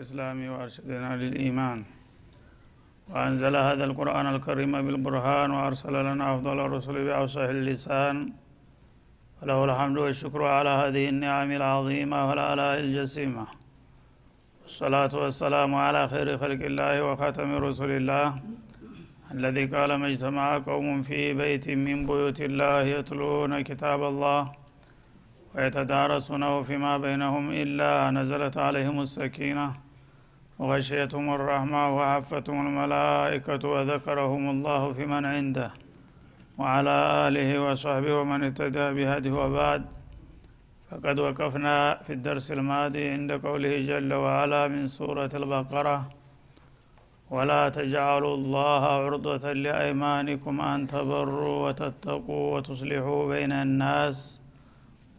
الإسلام وأرشدنا للإيمان. وأنزل هذا القرآن الكريم بالبرهان وأرسل لنا أفضل الرسل بأفصح اللسان. وله الحمد والشكر على هذه النعم العظيمة والآلاء الجسيمة. والصلاة والسلام على خير خلق الله وخاتم رسل الله الذي قال ما اجتمع قوم في بيت من بيوت الله يتلون كتاب الله ويتدارسونه فيما بينهم إلا نزلت عليهم السكينة. وغشيتهم الرحمة وعفتهم الملائكة وذكرهم الله في من عنده. وعلى آله وصحبه ومن اهتدى بهده وبعد. فقد وقفنا في الدرس الماضي عند قوله جل وعلا من سورة البقرة ولا تجعلوا الله عرضة لأيمانكم أن تبروا وتتقوا وتصلحوا بين الناس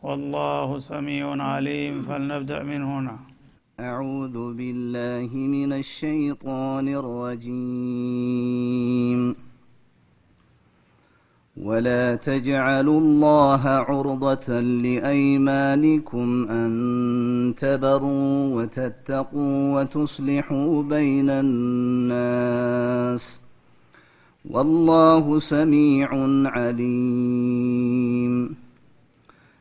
والله سميع عليم. فلنبدأ من هنا. أعوذ بالله من الشيطان الرجيم. ولا تجعلوا الله عرضة لأيمانكم أن تبروا وتتقوا وتصلحوا بين الناس والله سميع عليم.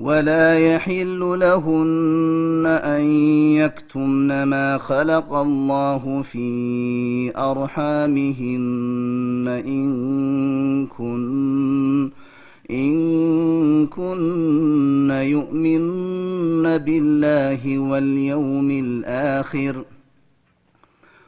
ولا يحل لهن أن يكتمن ما خلق الله في أرحامهن إن كن إن كن يؤمن بالله واليوم الآخر.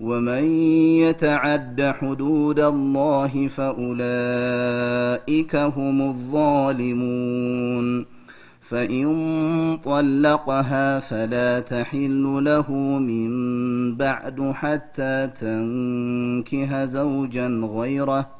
ومن يتعد حدود الله فأولئك هم الظالمون. فإن طلقها فلا تحل له من بعد حتى تنكه زوجا غيره.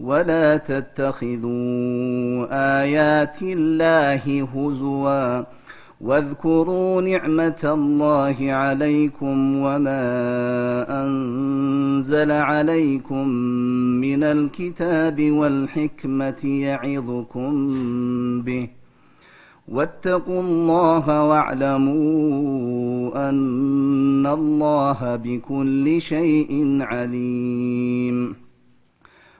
ولا تتخذوا آيات الله هزوا واذكروا نعمة الله عليكم وما أنزل عليكم من الكتاب والحكمة يعظكم به واتقوا الله واعلموا أن الله بكل شيء عليم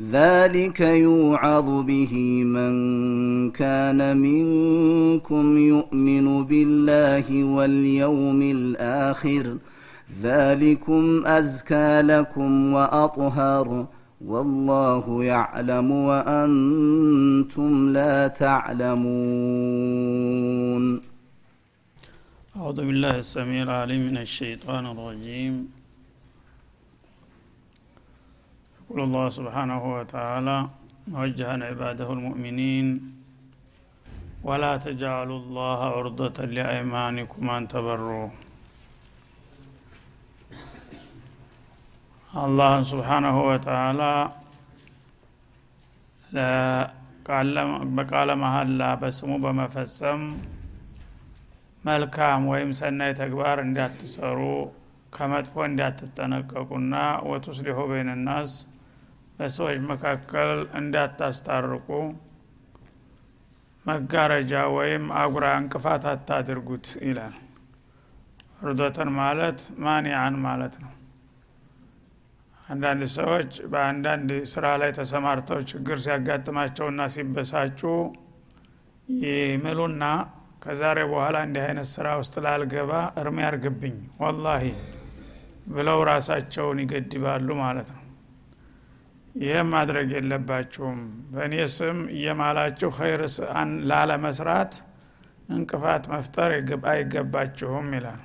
ذلك يوعظ به من كان منكم يؤمن بالله واليوم الآخر. ذلكم أزكى لكم وأطهر. والله يعلم وأنتم لا تعلمون. أعوذ بالله السميع العليم من الشيطان الرجيم. يقول الله سبحانه وتعالى موجها عباده المؤمنين ولا تجعلوا الله عرضة لأيمانكم أن تبروا አላህን ስብሓናሁ ወተላ በቃለ መሀላ በስሙ በመፈጸም መልካም ወይም ሰናይ ተግባር እንዳትሰሩ ከመጥፎ እንዳትጠነቀቁና ወቱስሊሑ በይነናስ በሰዎች መካከል እንዳታስታርቁ። መጋረጃ ወይም አጉራ እንቅፋት አታድርጉት ይላል። ርዶተን ማለት ማንያን ማለት ነው። አንዳንድ ሰዎች በአንዳንድ ስራ ላይ ተሰማርተው ችግር ሲያጋጥማቸውና ሲበሳጩ ይምሉና ከዛሬ በኋላ እንዲህ አይነት ስራ ውስጥ ላልገባ እርሜ ያርግብኝ ወላሂ ብለው ራሳቸውን ይገድባሉ ማለት ነው ይህም ማድረግ የለባችሁም። በእኔ ስም እየማላችሁ ኸይር ላለመስራት እንቅፋት መፍጠር አይገባችሁም ይላል።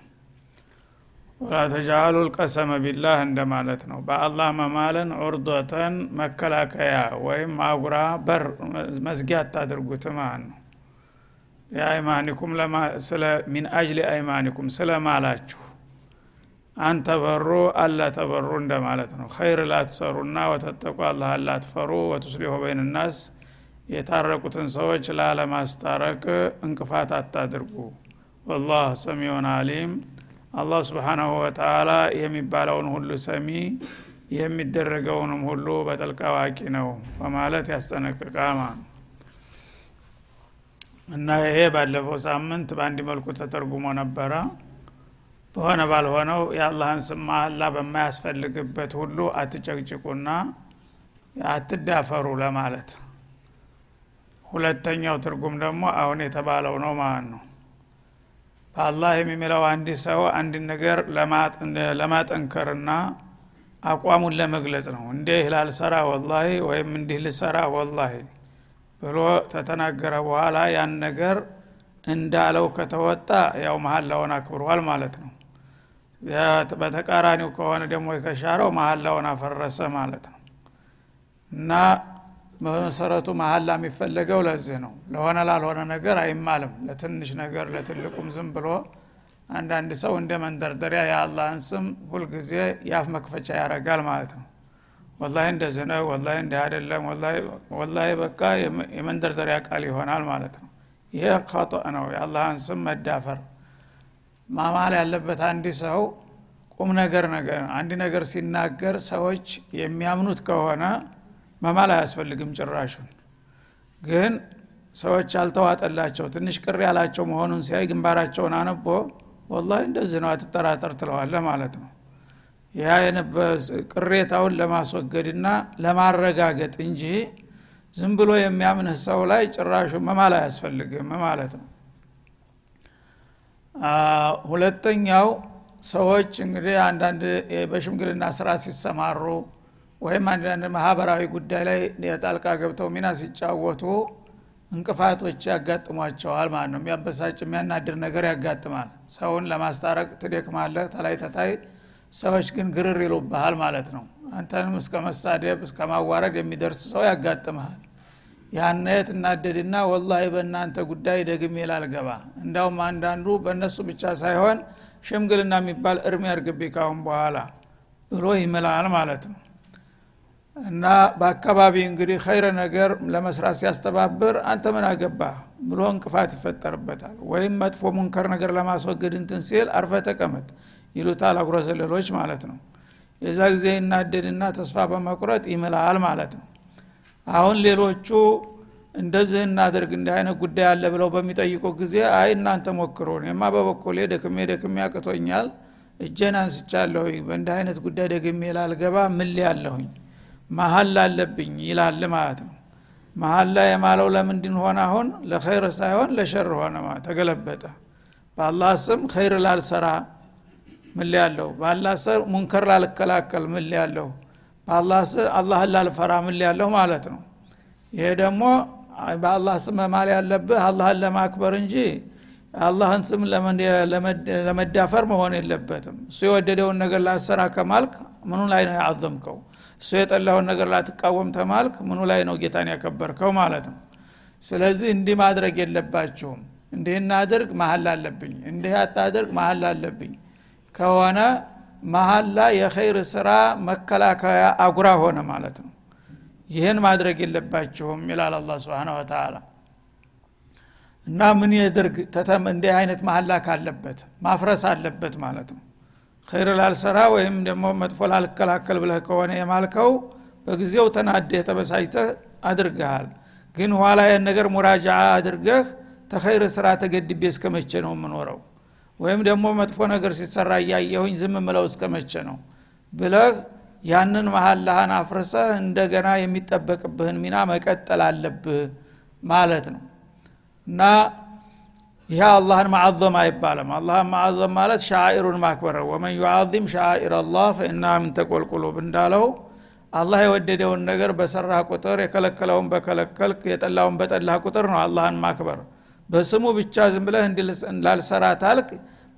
ወላ ተጃአሉ ልቀሰመ ቢላህ እንደማለት ነው። በአላህ መማልን ዑርዶተን መከላከያ ወይም አጉራ በር መዝጊያ አታድርጉት ማለት ነው። የአይማኒኩም ሚን አጅሊ አይማኒኩም ስለ ማላችሁ አንተ በሩ አላ ተበሩ እንደማለት ነው። ኸይር ላትሰሩና ወተጠቁ አላህ ላትፈሩ ወቱስሊሑ በይንናስ የታረቁትን ሰዎች ላለማስታረቅ እንቅፋት አታድርጉ። ወላህ ሰሚዑን አሊም አላህ ስብሓናሁ ወተላ የሚባለውን ሁሉ ሰሚ የሚደረገውንም ሁሉ በጠልቅ አዋቂ ነው በማለት ያስጠነቅቃል። እና ይሄ ባለፈው ሳምንት በአንድ መልኩ ተተርጉሞ ነበረ በሆነ ባልሆነው የአላህን ስም መሀላ በማያስፈልግበት ሁሉ አትጨቅጭቁና አትዳፈሩ ለማለት። ሁለተኛው ትርጉም ደግሞ አሁን የተባለው ነው ማለት ነው። በአላህ የሚምለው አንድ ሰው አንድ ነገር ለማጠንከርና አቋሙን ለመግለጽ ነው። እንዲህ ላልሰራ ወላሂ ወይም እንዲህ ልሰራ ወላሂ ብሎ ተተናገረ በኋላ ያን ነገር እንዳለው ከተወጣ ያው መሀላውን አክብሯል ማለት ነው በተቃራኒው ከሆነ ደግሞ የከሻረው መሀላውን አፈረሰ ማለት ነው። እና በመሰረቱ መሀላ የሚፈለገው ለዚህ ነው። ለሆነ ላልሆነ ነገር አይማልም። ለትንሽ ነገር ለትልቁም ዝም ብሎ አንዳንድ ሰው እንደ መንደርደሪያ የአላህን ስም ሁልጊዜ የአፍ መክፈቻ ያደርጋል ማለት ነው። ወላሂ እንደዚህ ነው ወላሂ እንዲህ አይደለም ወላሂ በቃ የመንደርደሪያ ቃል ይሆናል ማለት ነው። ይሄ ከጦ ነው። የአላህን ስም መዳፈር ማማል ያለበት አንድ ሰው ቁም ነገር ነገር አንድ ነገር ሲናገር ሰዎች የሚያምኑት ከሆነ መማል አያስፈልግም ጭራሹን። ግን ሰዎች አልተዋጠላቸው ትንሽ ቅር ያላቸው መሆኑን ሲያይ ግንባራቸውን አነቦ ወላሂ እንደዚህ ነው አትጠራጠር ትለዋለ ማለት ነው። ያ ቅሬታውን ለማስወገድና ለማረጋገጥ እንጂ ዝም ብሎ የሚያምንህ ሰው ላይ ጭራሹ መማል አያስፈልግም ማለት ነው ሁለተኛው ሰዎች እንግዲህ አንዳንድ በሽምግልና ስራ ሲሰማሩ ወይም አንዳንድ ማህበራዊ ጉዳይ ላይ የጣልቃ ገብተው ሚና ሲጫወቱ እንቅፋቶች ያጋጥሟቸዋል ማለት ነው። የሚያበሳጭ የሚያናድር ነገር ያጋጥማል። ሰውን ለማስታረቅ ትደክማለህ ተላይ ተታይ ሰዎች ግን ግርር ይሉብሃል ማለት ነው። አንተንም እስከ መሳደብ እስከ ማዋረድ የሚደርስ ሰው ያጋጥመሃል ያነ ትናደድና ወላሂ በእናንተ ጉዳይ ደግሜ ላልገባ። እንዳውም አንዳንዱ በእነሱ ብቻ ሳይሆን ሽምግልና የሚባል እርም ያርግቤ ካሁን በኋላ ብሎ ይምላል ማለት ነው። እና በአካባቢ እንግዲህ ኸይረ ነገር ለመስራት ሲያስተባብር አንተ ምን አገባ ብሎ እንቅፋት ይፈጠርበታል። ወይም መጥፎ ሙንከር ነገር ለማስወገድ እንትን ሲል አርፈ ተቀመጥ ይሉታል አጉረዘለሎች ማለት ነው። የዛ ጊዜ ይናደድና ተስፋ በመቁረጥ ይምላል ማለት ነው አሁን ሌሎቹ እንደዚህ እናደርግ እንዲህ አይነት ጉዳይ አለ ብለው በሚጠይቁ ጊዜ አይ እናንተ ሞክሮ እኔማ በበኩሌ ደክሜ ደክሜ አቅቶኛል እጄን አንስቻለሁ በእንዲህ አይነት ጉዳይ ደግሜ ላልገባ ምል ያለሁኝ መሀል አለብኝ ይላል ማለት ነው። መሀል ላይ የማለው ለምንድን ሆነ አሁን? ለኸይር ሳይሆን ለሸር ሆነ ተገለበጠ። በአላህ ስም ኸይር ላልሰራ ምል ያለሁ በአላህ ስም ሙንከር ላልከላከል ምል ያለሁ አላህን ላልፈራ ምል ያለሁ ማለት ነው። ይሄ ደግሞ በአላህ ስም መማል ያለብህ አላህን ለማክበር እንጂ አላህን ስም ለመዳፈር መሆን የለበትም። እሱ የወደደውን ነገር ላሰራ ከማልክ ምኑ ላይ ነው ያአዘምከው እሱ የጠላውን ነገር ላትቃወም ተማልክ ምኑ ላይ ነው ጌታን ያከበርከው ማለት ነው። ስለዚህ እንዲህ ማድረግ የለባችሁም። እንዲህ እናድርግ መሀል አለብኝ እንዲህ አታድርግ መሀል አለብኝ። ከሆነ መሀላ የኸይር ስራ መከላከያ አጉራ ሆነ ማለት ነው። ይህን ማድረግ የለባችሁም ይላል አላ ስብን ወተላ እና ምን የድርግ ተተም እንዲህ አይነት መሀላ ካለበት ማፍረስ አለበት ማለት ነው። ኸይር ላልሰራ ወይም ደግሞ መጥፎ ላልከላከል ብለህ ከሆነ የማልከው በጊዜው ተናደህ ተበሳጭተህ አድርገሃል። ግን ኋላ ነገር ሙራጃ አድርገህ ተኸይር ስራ ተገድቤ እስከ መቼ ነው የምኖረው ወይም ደግሞ መጥፎ ነገር ሲሰራ እያየሁኝ ዝም ምለው እስከ መቼ ነው? ብለህ ያንን መሀላህን አፍርሰህ እንደገና የሚጠበቅብህን ሚና መቀጠል አለብህ ማለት ነው። እና ይህ አላህን ማዓዘም አይባልም። አላህን ማዓዘም ማለት ሻኢሩን ማክበር ወመን ዩዓዚም ሻኢር አላህ ፈኢና ምን ተቆልቁሉብ እንዳለው አላህ የወደደውን ነገር በሰራ ቁጥር የከለከለውን በከለከልክ የጠላውን በጠላህ ቁጥር ነው አላህን ማክበር በስሙ ብቻ ዝም ብለህ ላልሰራ ታልክ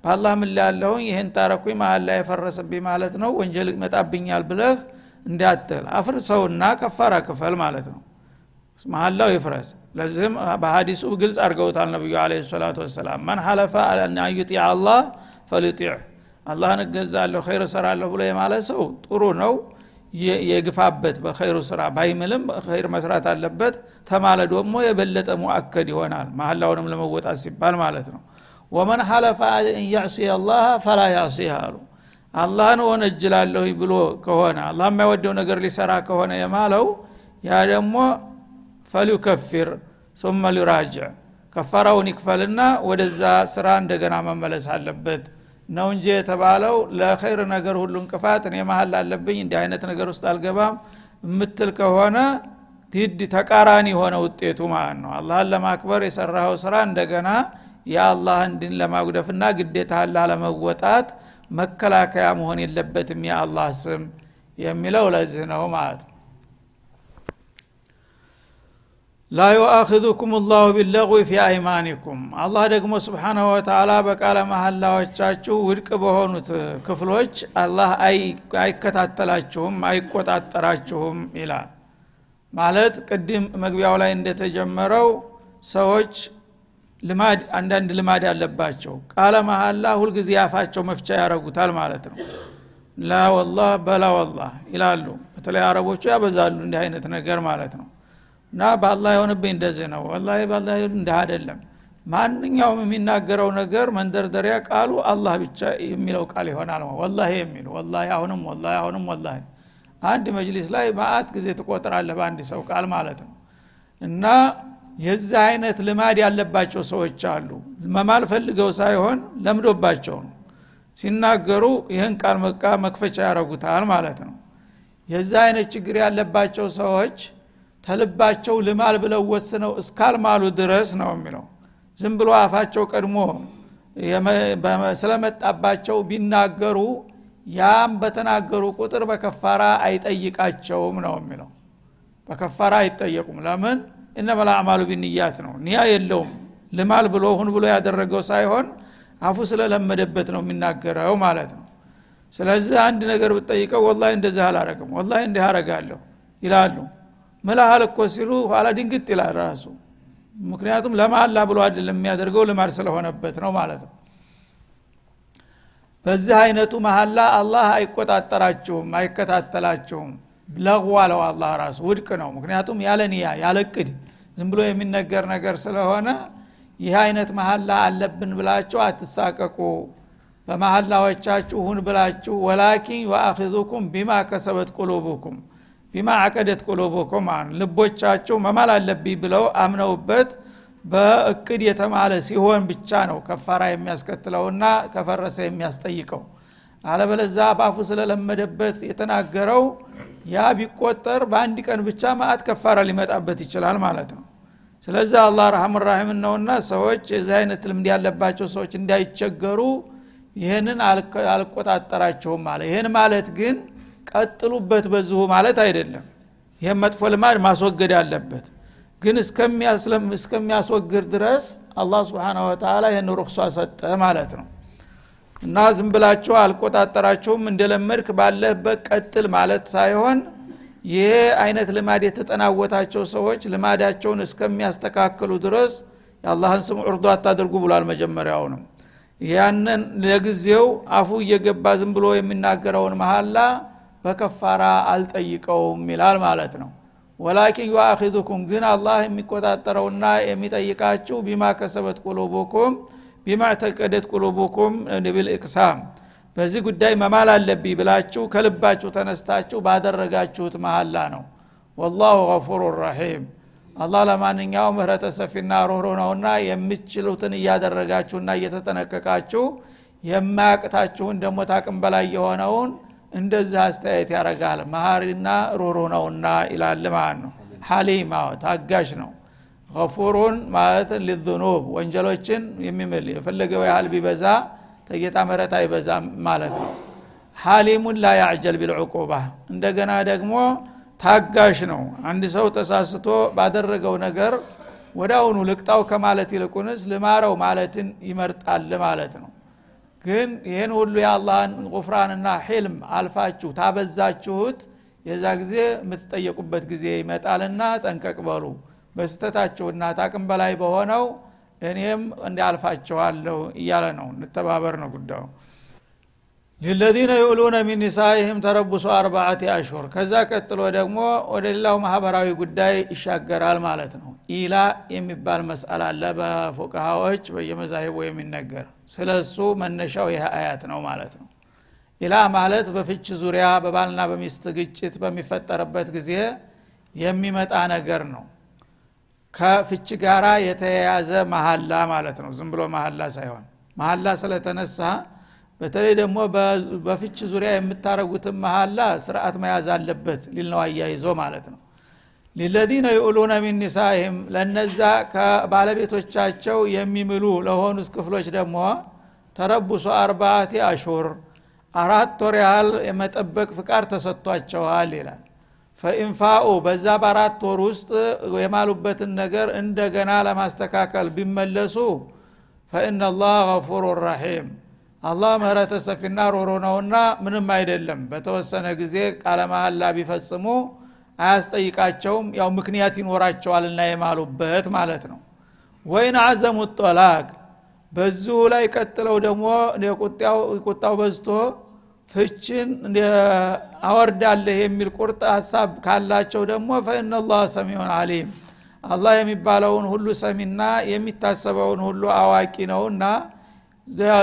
በአላህ ምን ላለሁኝ ይህን ታረኩኝ መሀል ላይ የፈረሰብኝ ማለት ነው። ወንጀል ይመጣብኛል ብለህ እንዳትል። አፍርሰውና ከፋራ ክፈል ማለት ነው። መሀላው ይፍረስ። ለዚህም በሀዲሱ ግልጽ አድርገውታል ነቢዩ አለ ሰላቱ ወሰላም። መን ሐለፈ አን ዩጢዕ አላህ ፈሊጢዕ አላህን እገዛለሁ ኸይር ሰራለሁ ብሎ የማለ ሰው ጥሩ ነው የግፋበት በኸይሩ ስራ ባይምልም ኸይር መስራት አለበት። ተማለ ደግሞ የበለጠ ሙአከድ ይሆናል። መሀላውንም ለመወጣት ሲባል ማለት ነው። ወመን ሐለፈ አን ያዕሲህ አላህ ፈላ ያዕሲህ አሉ። አላህን ወነጅላለሁ ብሎ ከሆነ አላህ የማይወደው ነገር ሊሰራ ከሆነ የማለው ያ ደግሞ ፈሊከፊር ثم ሊራጅዕ ከፈራውን ይክፈልና ወደዛ ስራ እንደገና መመለስ አለበት ነው እንጂ የተባለው ለኸይር ነገር ሁሉ እንቅፋት እኔ መሀል አለብኝ እንዲህ አይነት ነገር ውስጥ አልገባም የምትል ከሆነ ዲድ ተቃራኒ የሆነ ውጤቱ ማለት ነው። አላህን ለማክበር የሰራኸው ስራ እንደገና የአላህን ድን ለማጉደፍና ግዴታህን ላለመወጣት መከላከያ መሆን የለበትም የአላህ ስም የሚለው ለዚህ ነው ማለት ነው ላ ዩአኪዙኩም ላሁ ቢለغዊ ፊ አይማኒኩም አላህ ደግሞ ስብሓናሁ ወተላ በቃለ መሀላዎቻችሁ ውድቅ በሆኑት ክፍሎች አላህ አይከታተላችሁም አይቆጣጠራችሁም ይላል። ማለት ቅድም መግቢያው ላይ እንደተጀመረው ሰዎች ልማድ አንዳንድ ልማድ አለባቸው። ቃለ መሀላ ሁልጊዜ ያፋቸው መፍቻ ያረጉታል ማለት ነው። ላ ወላህ በላ ወላህ ይላሉ። በተለይ አረቦቹ ያበዛሉ እንዲህ አይነት ነገር ማለት ነው እና በአላህ የሆንብኝ እንደዚህ ነው። ወላ በአላህ እንዲህ አይደለም። ማንኛውም የሚናገረው ነገር መንደርደሪያ ቃሉ አላህ ብቻ የሚለው ቃል ይሆናል። ወላ የሚሉ ወላ አሁንም ወላ አሁንም ወላ አንድ መጅሊስ ላይ ማአት ጊዜ ትቆጥራለህ በአንድ ሰው ቃል ማለት ነው። እና የዚህ አይነት ልማድ ያለባቸው ሰዎች አሉ። መማል ሳይሆን ለምዶባቸው ነው። ሲናገሩ ይህን ቃል መቃ መክፈቻ ያደረጉታል ማለት ነው። የዛ አይነት ችግር ያለባቸው ሰዎች ተልባቸው ልማል ብለው ወስነው እስካልማሉ ድረስ ነው የሚለው። ዝም ብሎ አፋቸው ቀድሞ ስለመጣባቸው ቢናገሩ ያም በተናገሩ ቁጥር በከፋራ አይጠይቃቸውም ነው የሚለው። በከፋራ አይጠየቁም። ለምን? እነመላ አማሉ ቢንያት ነው። ኒያ የለውም። ልማል ብሎ ሁን ብሎ ያደረገው ሳይሆን አፉ ስለለመደበት ነው የሚናገረው ማለት ነው። ስለዚህ አንድ ነገር ብጠይቀው ወላ እንደዚህ አላረግም ወላ እንዲህ አረጋለሁ ይላሉ ምልሃል እኮ ሲሉ ኋላ ድንግጥ ይላል ራሱ። ምክንያቱም ለማላ ብሎ አይደለም የሚያደርገው ልማድ ስለሆነበት ነው ማለት ነው። በዚህ አይነቱ መሀላ አላህ አይቆጣጠራችሁም አይከታተላችሁም ለغ አለው አላህ ራሱ ውድቅ ነው። ምክንያቱም ያለ ንያ ያለ ቅድ ዝም ብሎ የሚነገር ነገር ስለሆነ ይህ አይነት መሀላ አለብን ብላችሁ አትሳቀቁ። በመሀላዎቻችሁ ሁን ብላችሁ ወላኪን ዩአኪዙኩም ቢማ ከሰበት ቁሉቡኩም ቢማ አቀደት ቁሉቡኩም ልቦቻችሁ መማል አለብኝ ብለው አምነውበት በእቅድ የተማለ ሲሆን ብቻ ነው ከፋራ የሚያስከትለውና ከፈረሰ የሚያስጠይቀው። አለበለዛ በአፉ ስለለመደበት የተናገረው ያ ቢቆጠር በአንድ ቀን ብቻ ማአት ከፋራ ሊመጣበት ይችላል ማለት ነው። ስለዚህ አላህ ረሐም ራሒም ነውና ሰዎች የዚህ አይነት ልምድ ያለባቸው ሰዎች እንዳይቸገሩ ይህንን አልቆጣጠራቸውም አለ። ይህን ማለት ግን ቀጥሉበት በዚሁ ማለት አይደለም። ይህም መጥፎ ልማድ ማስወገድ አለበት። ግን እስከሚያስወግድ ድረስ አላህ ስብን ወተላ ይህን ሩክሷ ሰጠ ማለት ነው። እና ዝም ብላችሁ አልቆጣጠራችሁም እንደለመድክ ባለህበት ቀጥል ማለት ሳይሆን ይሄ አይነት ልማድ የተጠናወታቸው ሰዎች ልማዳቸውን እስከሚያስተካክሉ ድረስ የአላህን ስም ዑርዶ አታድርጉ ብሏል መጀመሪያውንም ያንን ለጊዜው አፉ እየገባ ዝም ብሎ የሚናገረውን መሀላ በከፋራ አልጠይቀውም ይላል ማለት ነው። ወላኪን ዩአኪዙኩም ግን አላህ የሚቆጣጠረውና የሚጠይቃችሁ ቢማ ከሰበት ቁሉቡኩም ቢማ ተቀደት ቁሉቡኩም ብልእቅሳም በዚህ ጉዳይ መማል አለብኝ ብላችሁ ከልባችሁ ተነስታችሁ ባደረጋችሁት መሀላ ነው። ወላሁ ገፉሩ ረሒም። አላህ ለማንኛው ምህረተ ሰፊና ሮህሮ ነውና የምችሉትን እያደረጋችሁና እየተጠነቀቃችሁ የማያቅታችሁን ደግሞ ታቅም በላይ የሆነውን እንደዚህ አስተያየት ያደርጋል። መሀሪና ሮሮ ነውና ይላል ማለት ነው። ሐሊም ታጋሽ ነው። ገፉሩን ማለት ሊዙኑብ ወንጀሎችን የሚምል የፈለገው ያህል ቢበዛ ተጌታ ምህረት አይበዛም ማለት ነው። ሐሊሙን ላ ያዕጀል ቢልዕቁባ እንደገና ደግሞ ታጋሽ ነው። አንድ ሰው ተሳስቶ ባደረገው ነገር አሁኑ ልቅጣው ከማለት ይልቁንስ ልማረው ማለትን ይመርጣል ማለት ነው ግን ይህን ሁሉ የአላህን ቁፍራንና ሒልም አልፋችሁ ታበዛችሁት የዛ ጊዜ የምትጠየቁበት ጊዜ ይመጣልና ጠንቀቅ በሉ። በስተታችሁና ታቅም በላይ በሆነው እኔም እንዳልፋቸዋለሁ እያለ ነው። እንተባበር ነው ጉዳዩ ሊለዚነ ዩሉነ ሚን ኒሳይህም ተረቡሱ አርባዓት አሽሁር ከዛ ቀጥሎ ደግሞ ወደ ሌላው ማህበራዊ ጉዳይ ይሻገራል ማለት ነው። ኢላ የሚባል መስአል አለ በፉቅሃዎች በየመዛሂቡ የሚነገር። ስለ እሱ መነሻው ይህ አያት ነው ማለት ነው። ኢላ ማለት በፍች ዙሪያ በባልና በሚስት ግጭት በሚፈጠርበት ጊዜ የሚመጣ ነገር ነው። ከፍች ጋራ የተያያዘ መሀላ ማለት ነው። ዝም ብሎ መሀላ ሳይሆን መሀላ ስለተነሳ በተለይ ደግሞ በፍች ዙሪያ የምታረጉትን መሀላ ስርዓት መያዝ አለበት ሊል ነው አያይዞ ማለት ነው። ሊለዚነ ይኡሉነ ሚን ኒሳይህም ለነዛ ከባለቤቶቻቸው የሚምሉ ለሆኑት ክፍሎች ደግሞ ተረቡሶ አርባአቲ አሹር አራት ወር ያህል የመጠበቅ ፍቃድ ተሰጥቷቸዋል ይላል። ፈኢንፋኡ በዛ በአራት ወር ውስጥ የማሉበትን ነገር እንደገና ለማስተካከል ቢመለሱ ፈኢናላህ ገፉሩ ረሒም አላህ ምህረተ ሰፊና ሮሮ ነውና ምንም አይደለም። በተወሰነ ጊዜ ቃለ መሀላ ቢፈጽሙ አያስጠይቃቸውም። ያው ምክንያት ይኖራቸዋልና የማሉበት ማለት ነው። ወይን አዘሙ ጦላቅ በዚሁ ላይ ቀጥለው ደግሞ ቁጣው በዝቶ ፍችን አወርዳለህ የሚል ቁርጥ ሀሳብ ካላቸው ደግሞ ፈኢናላህ ሰሚዑን አሊም አላህ የሚባለውን ሁሉ ሰሚና የሚታሰበውን ሁሉ አዋቂ ነውና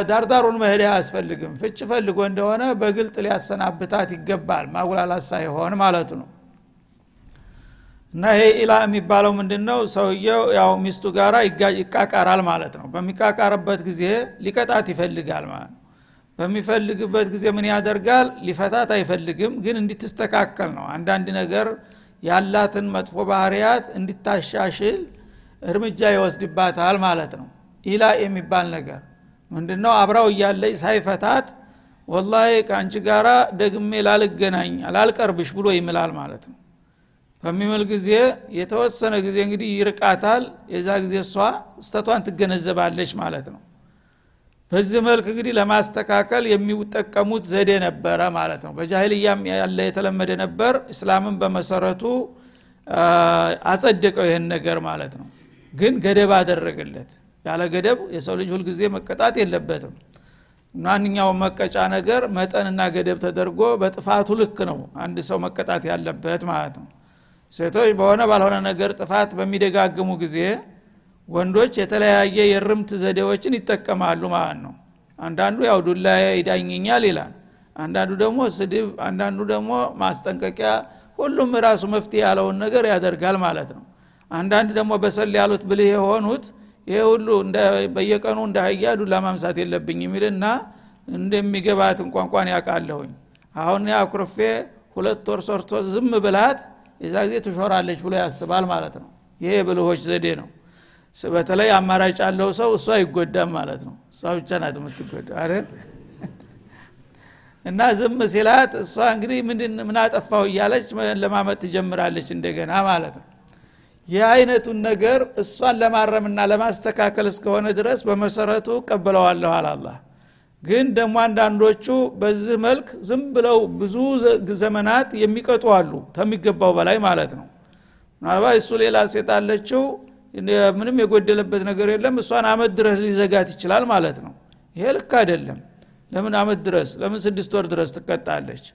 ዳርዳሩን መሄድ አያስፈልግም። ፍች ፈልጎ እንደሆነ በግልጥ ሊያሰናብታት ይገባል። ማጉላላት ሳይሆን ማለቱ ነው። እና ይሄ ኢላ የሚባለው ምንድን ነው ሰውየው ያው ሚስቱ ጋራ ይቃቃራል ማለት ነው። በሚቃቃርበት ጊዜ ሊቀጣት ይፈልጋል ማለት ነው። በሚፈልግበት ጊዜ ምን ያደርጋል? ሊፈታት አይፈልግም ግን እንዲትስተካከል ነው። አንዳንድ ነገር ያላትን መጥፎ ባህርያት እንዲታሻሽል እርምጃ ይወስድባታል ማለት ነው። ኢላ የሚባል ነገር ምንድነው? አብራው እያለች ሳይፈታት ወላሂ ከአንቺ ጋራ ደግሜ ላልገናኝ ላልቀርብሽ ብሎ ይምላል ማለት ነው። በሚምል ጊዜ የተወሰነ ጊዜ እንግዲህ ይርቃታል። የዛ ጊዜ እሷ ስተቷን ትገነዘባለች ማለት ነው። በዚህ መልክ እንግዲህ ለማስተካከል የሚጠቀሙት ዘዴ ነበረ ማለት ነው። በጃሂልያም ያለ የተለመደ ነበር። እስላምን በመሰረቱ አጸደቀው ይህን ነገር ማለት ነው። ግን ገደብ አደረገለት ያለ ገደብ የሰው ልጅ ሁልጊዜ መቀጣት የለበትም። ማንኛውም መቀጫ ነገር መጠንና ገደብ ተደርጎ በጥፋቱ ልክ ነው አንድ ሰው መቀጣት ያለበት ማለት ነው። ሴቶች በሆነ ባልሆነ ነገር ጥፋት በሚደጋግሙ ጊዜ ወንዶች የተለያየ የርምት ዘዴዎችን ይጠቀማሉ ማለት ነው። አንዳንዱ ያው ዱላ ይዳኘኛል ይላል አንዳንዱ ደግሞ ስድብ አንዳንዱ ደግሞ ማስጠንቀቂያ ሁሉም ራሱ መፍትሄ ያለውን ነገር ያደርጋል ማለት ነው። አንዳንድ ደግሞ በሰል ያሉት ብልህ የሆኑት ይሄ ሁሉ በየቀኑ እንደ ሀያ ዱላ ማምሳት የለብኝ የሚልና እንደሚገባትን ቋንቋን ያውቃለሁኝ። አሁን አኩርፌ ሁለት ወር ሰርቶ ዝም ብላት የዛ ጊዜ ትሾራለች ብሎ ያስባል ማለት ነው። ይሄ የብልሆች ዘዴ ነው። በተለይ አማራጭ ያለው ሰው እሷ አይጎዳም ማለት ነው። እሷ ብቻ ናት የምትጎዳ እና ዝም ሲላት እሷ እንግዲህ ምን አጠፋው እያለች ለማመጥ ትጀምራለች እንደገና ማለት ነው ይህ አይነቱን ነገር እሷን ለማረምና ለማስተካከል እስከሆነ ድረስ በመሰረቱ ቀበለዋለሁ አላላ ግን ደግሞ አንዳንዶቹ በዚህ መልክ ዝም ብለው ብዙ ዘመናት የሚቀጡ አሉ ከሚገባው በላይ ማለት ነው። ምናልባት እሱ ሌላ ሴት አለችው ምንም የጎደለበት ነገር የለም እሷን አመት ድረስ ሊዘጋት ይችላል ማለት ነው። ይሄ ልክ አይደለም። ለምን አመት ድረስ ለምን ስድስት ወር ድረስ ትቀጣለች?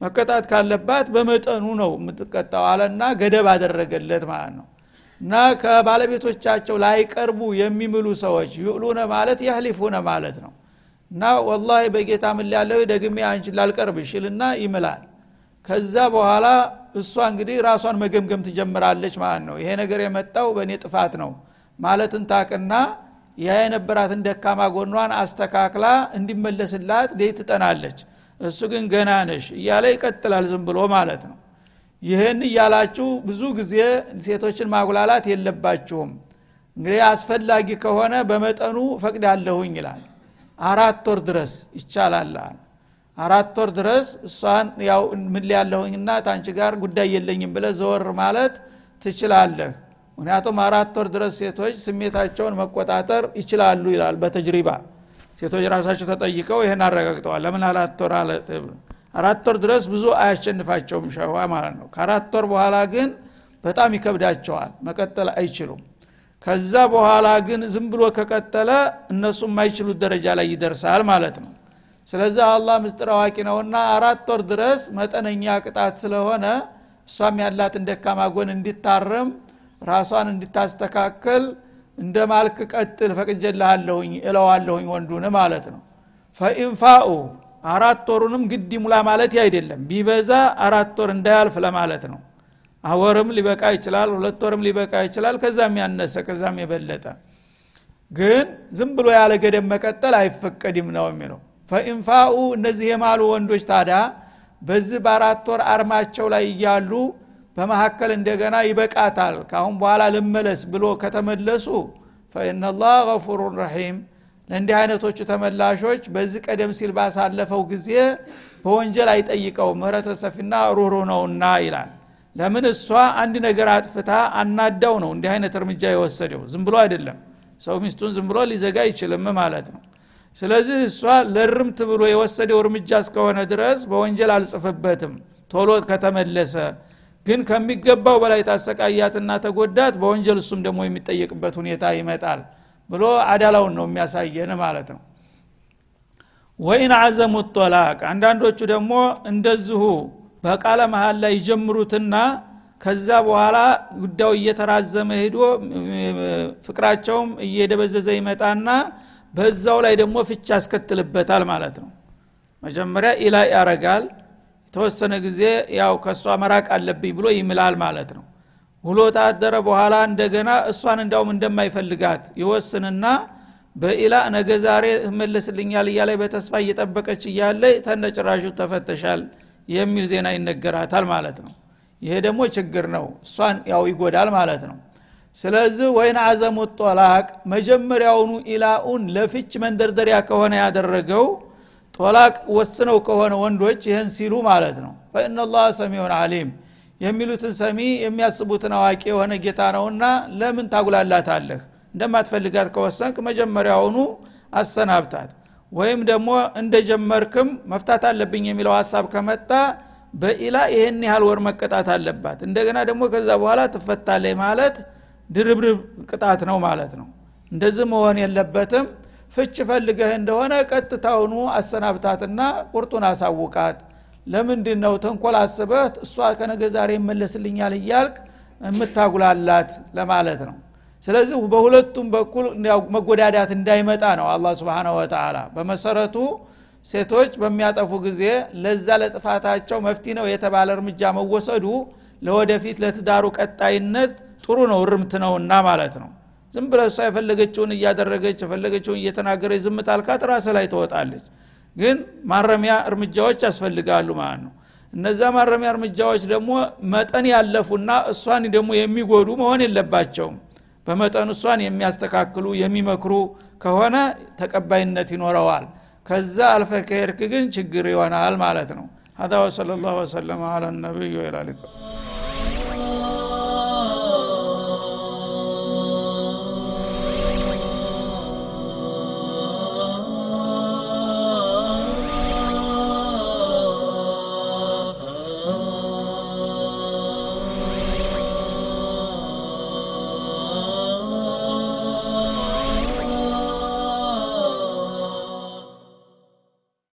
መቀጣት ካለባት በመጠኑ ነው የምትቀጣው አለና ገደብ አደረገለት ማለት ነው እና ከባለቤቶቻቸው ላይቀርቡ የሚምሉ ሰዎች ይሉነ ማለት ያህሊፉነ ማለት ነው። እና ወላሂ በጌታ ምን ያለው ደግሜ አንቺን ላልቀርብ ይሽልና ይምላል። ከዛ በኋላ እሷ እንግዲህ ራሷን መገምገም ትጀምራለች ማለት ነው። ይሄ ነገር የመጣው በእኔ ጥፋት ነው ማለትን ታቅና ያ የነበራትን ደካማ ጎኗን አስተካክላ እንዲመለስላት ዴ ትጠናለች። እሱ ግን ገና ነሽ እያለ ይቀጥላል ዝም ብሎ ማለት ነው ይህን እያላችሁ ብዙ ጊዜ ሴቶችን ማጉላላት የለባችሁም። እንግዲህ አስፈላጊ ከሆነ በመጠኑ ፈቅዳለሁኝ ይላል። አራት ወር ድረስ ይቻላል አራት ወር ድረስ እሷን ያው ምን ያለሁኝና ታንቺ ጋር ጉዳይ የለኝም ብለ ዘወር ማለት ትችላለህ። ምክንያቱም አራት ወር ድረስ ሴቶች ስሜታቸውን መቆጣጠር ይችላሉ ይላል በተጅሪባ። ሴቶች ራሳቸው ተጠይቀው ይህን አረጋግጠዋል። ለምን አራት ወር አራት ወር ድረስ ብዙ አያሸንፋቸውም ሸዋ ማለት ነው። ከአራት ወር በኋላ ግን በጣም ይከብዳቸዋል መቀጠል አይችሉም። ከዛ በኋላ ግን ዝም ብሎ ከቀጠለ እነሱ የማይችሉት ደረጃ ላይ ይደርሳል ማለት ነው። ስለዚህ አላህ ምስጢር አዋቂ ነውና አራት ወር ድረስ መጠነኛ ቅጣት ስለሆነ እሷም ያላትን ደካማ ጎን እንዲታረም ራሷን እንዲታስተካከል እንደ ማልክ ቀጥል ፈቅጀልሃለሁኝ እለዋለሁኝ ወንዱን ማለት ነው። ፈኢንፋኡ አራት ወሩንም ግድ ሙላ ማለት አይደለም። ቢበዛ አራት ወር እንዳያልፍ ለማለት ነው። ወርም ሊበቃ ይችላል ሁለት ወርም ሊበቃ ይችላል ከዛም ያነሰ ከዛም የበለጠ። ግን ዝም ብሎ ያለ ገደብ መቀጠል አይፈቀድም ነው የሚለው። ፈኢንፋኡ እነዚህ የማሉ ወንዶች ታዳ በዚህ በአራት ወር አርማቸው ላይ እያሉ በመካከል እንደገና ይበቃታል። ካሁን በኋላ ልመለስ ብሎ ከተመለሱ ፈኢናላህ ገፉሩን ረሒም ለእንዲህ አይነቶቹ ተመላሾች በዚህ ቀደም ሲል ባሳለፈው ጊዜ በወንጀል አይጠይቀው ምህረተ ሰፊና ሩህሩ ነውና ይላል። ለምን እሷ አንድ ነገር አጥፍታ አናዳው ነው እንዲህ አይነት እርምጃ የወሰደው? ዝም ብሎ አይደለም። ሰው ሚስቱን ዝም ብሎ ሊዘጋ አይችልም ማለት ነው። ስለዚህ እሷ ለርምት ብሎ የወሰደው እርምጃ እስከሆነ ድረስ በወንጀል አልጽፍበትም። ቶሎ ከተመለሰ ግን ከሚገባው በላይ ታሰቃያትና ተጎዳት በወንጀል እሱም ደግሞ የሚጠየቅበት ሁኔታ ይመጣል ብሎ አዳላውን ነው የሚያሳየን ማለት ነው። ወይን አዘሙ ጦላቅ አንዳንዶቹ ደግሞ እንደዚሁ በቃለ መሀል ላይ ይጀምሩትና ከዛ በኋላ ጉዳዩ እየተራዘመ ሄዶ ፍቅራቸውም እየደበዘዘ ይመጣና በዛው ላይ ደግሞ ፍቻ ያስከትልበታል ማለት ነው። መጀመሪያ ኢላ ያረጋል የተወሰነ ጊዜ ያው ከእሷ መራቅ አለብኝ ብሎ ይምላል ማለት ነው ውሎ ታደረ በኋላ እንደገና እሷን እንዳውም እንደማይፈልጋት ይወስንና በኢላ ነገ ዛሬ መለስልኛል እያለ በተስፋ እየጠበቀች እያለ ተነጭራሹ ተፈተሻል የሚል ዜና ይነገራታል ማለት ነው። ይሄ ደግሞ ችግር ነው። እሷን ያው ይጎዳል ማለት ነው። ስለዚህ ወይን አዘሙ ጦላቅ መጀመሪያውኑ ኢላኡን ለፍች መንደርደሪያ ከሆነ ያደረገው ጦላቅ ወስነው ከሆነ ወንዶች ይህን ሲሉ ማለት ነው። ፈኢናላህ ሰሚዑን አሊም የሚሉትን ሰሚ የሚያስቡትን አዋቂ የሆነ ጌታ ነውና ለምን ታጉላላታለህ? እንደማትፈልጋት ከወሰንክ መጀመሪያውኑ አሰናብታት። ወይም ደግሞ እንደጀመርክም መፍታት አለብኝ የሚለው ሀሳብ ከመጣ በኢላ ይህን ያህል ወር መቀጣት አለባት። እንደገና ደግሞ ከዛ በኋላ ትፈታለች ማለት ድርብርብ ቅጣት ነው ማለት ነው። እንደዚህ መሆን የለበትም። ፍች ፈልገህ እንደሆነ ቀጥታውኑ አሰናብታትና ቁርጡን አሳውቃት ለምንድን ነው ተንኮል አስበህ እሷ ከነገ ዛሬ ይመለስልኛል እያልክ የምታጉላላት ለማለት ነው። ስለዚህ በሁለቱም በኩል መጎዳዳት እንዳይመጣ ነው አላ ስብን ወተላ በመሰረቱ ሴቶች በሚያጠፉ ጊዜ ለዛ ለጥፋታቸው መፍቲ ነው የተባለ እርምጃ መወሰዱ ለወደፊት ለትዳሩ ቀጣይነት ጥሩ ነው እርምት ነውና ማለት ነው። ዝም ብለ እሷ የፈለገችውን እያደረገች የፈለገችውን እየተናገረች ዝም ራስ ላይ ትወጣለች ግን ማረሚያ እርምጃዎች ያስፈልጋሉ ማለት ነው እነዛ ማረሚያ እርምጃዎች ደግሞ መጠን ያለፉና እሷን ደግሞ የሚጎዱ መሆን የለባቸውም በመጠኑ እሷን የሚያስተካክሉ የሚመክሩ ከሆነ ተቀባይነት ይኖረዋል ከዛ አልፈ ከሄድክ ግን ችግር ይሆናል ማለት ነው هذا وصلى الله وسلم على النبي وعلى اله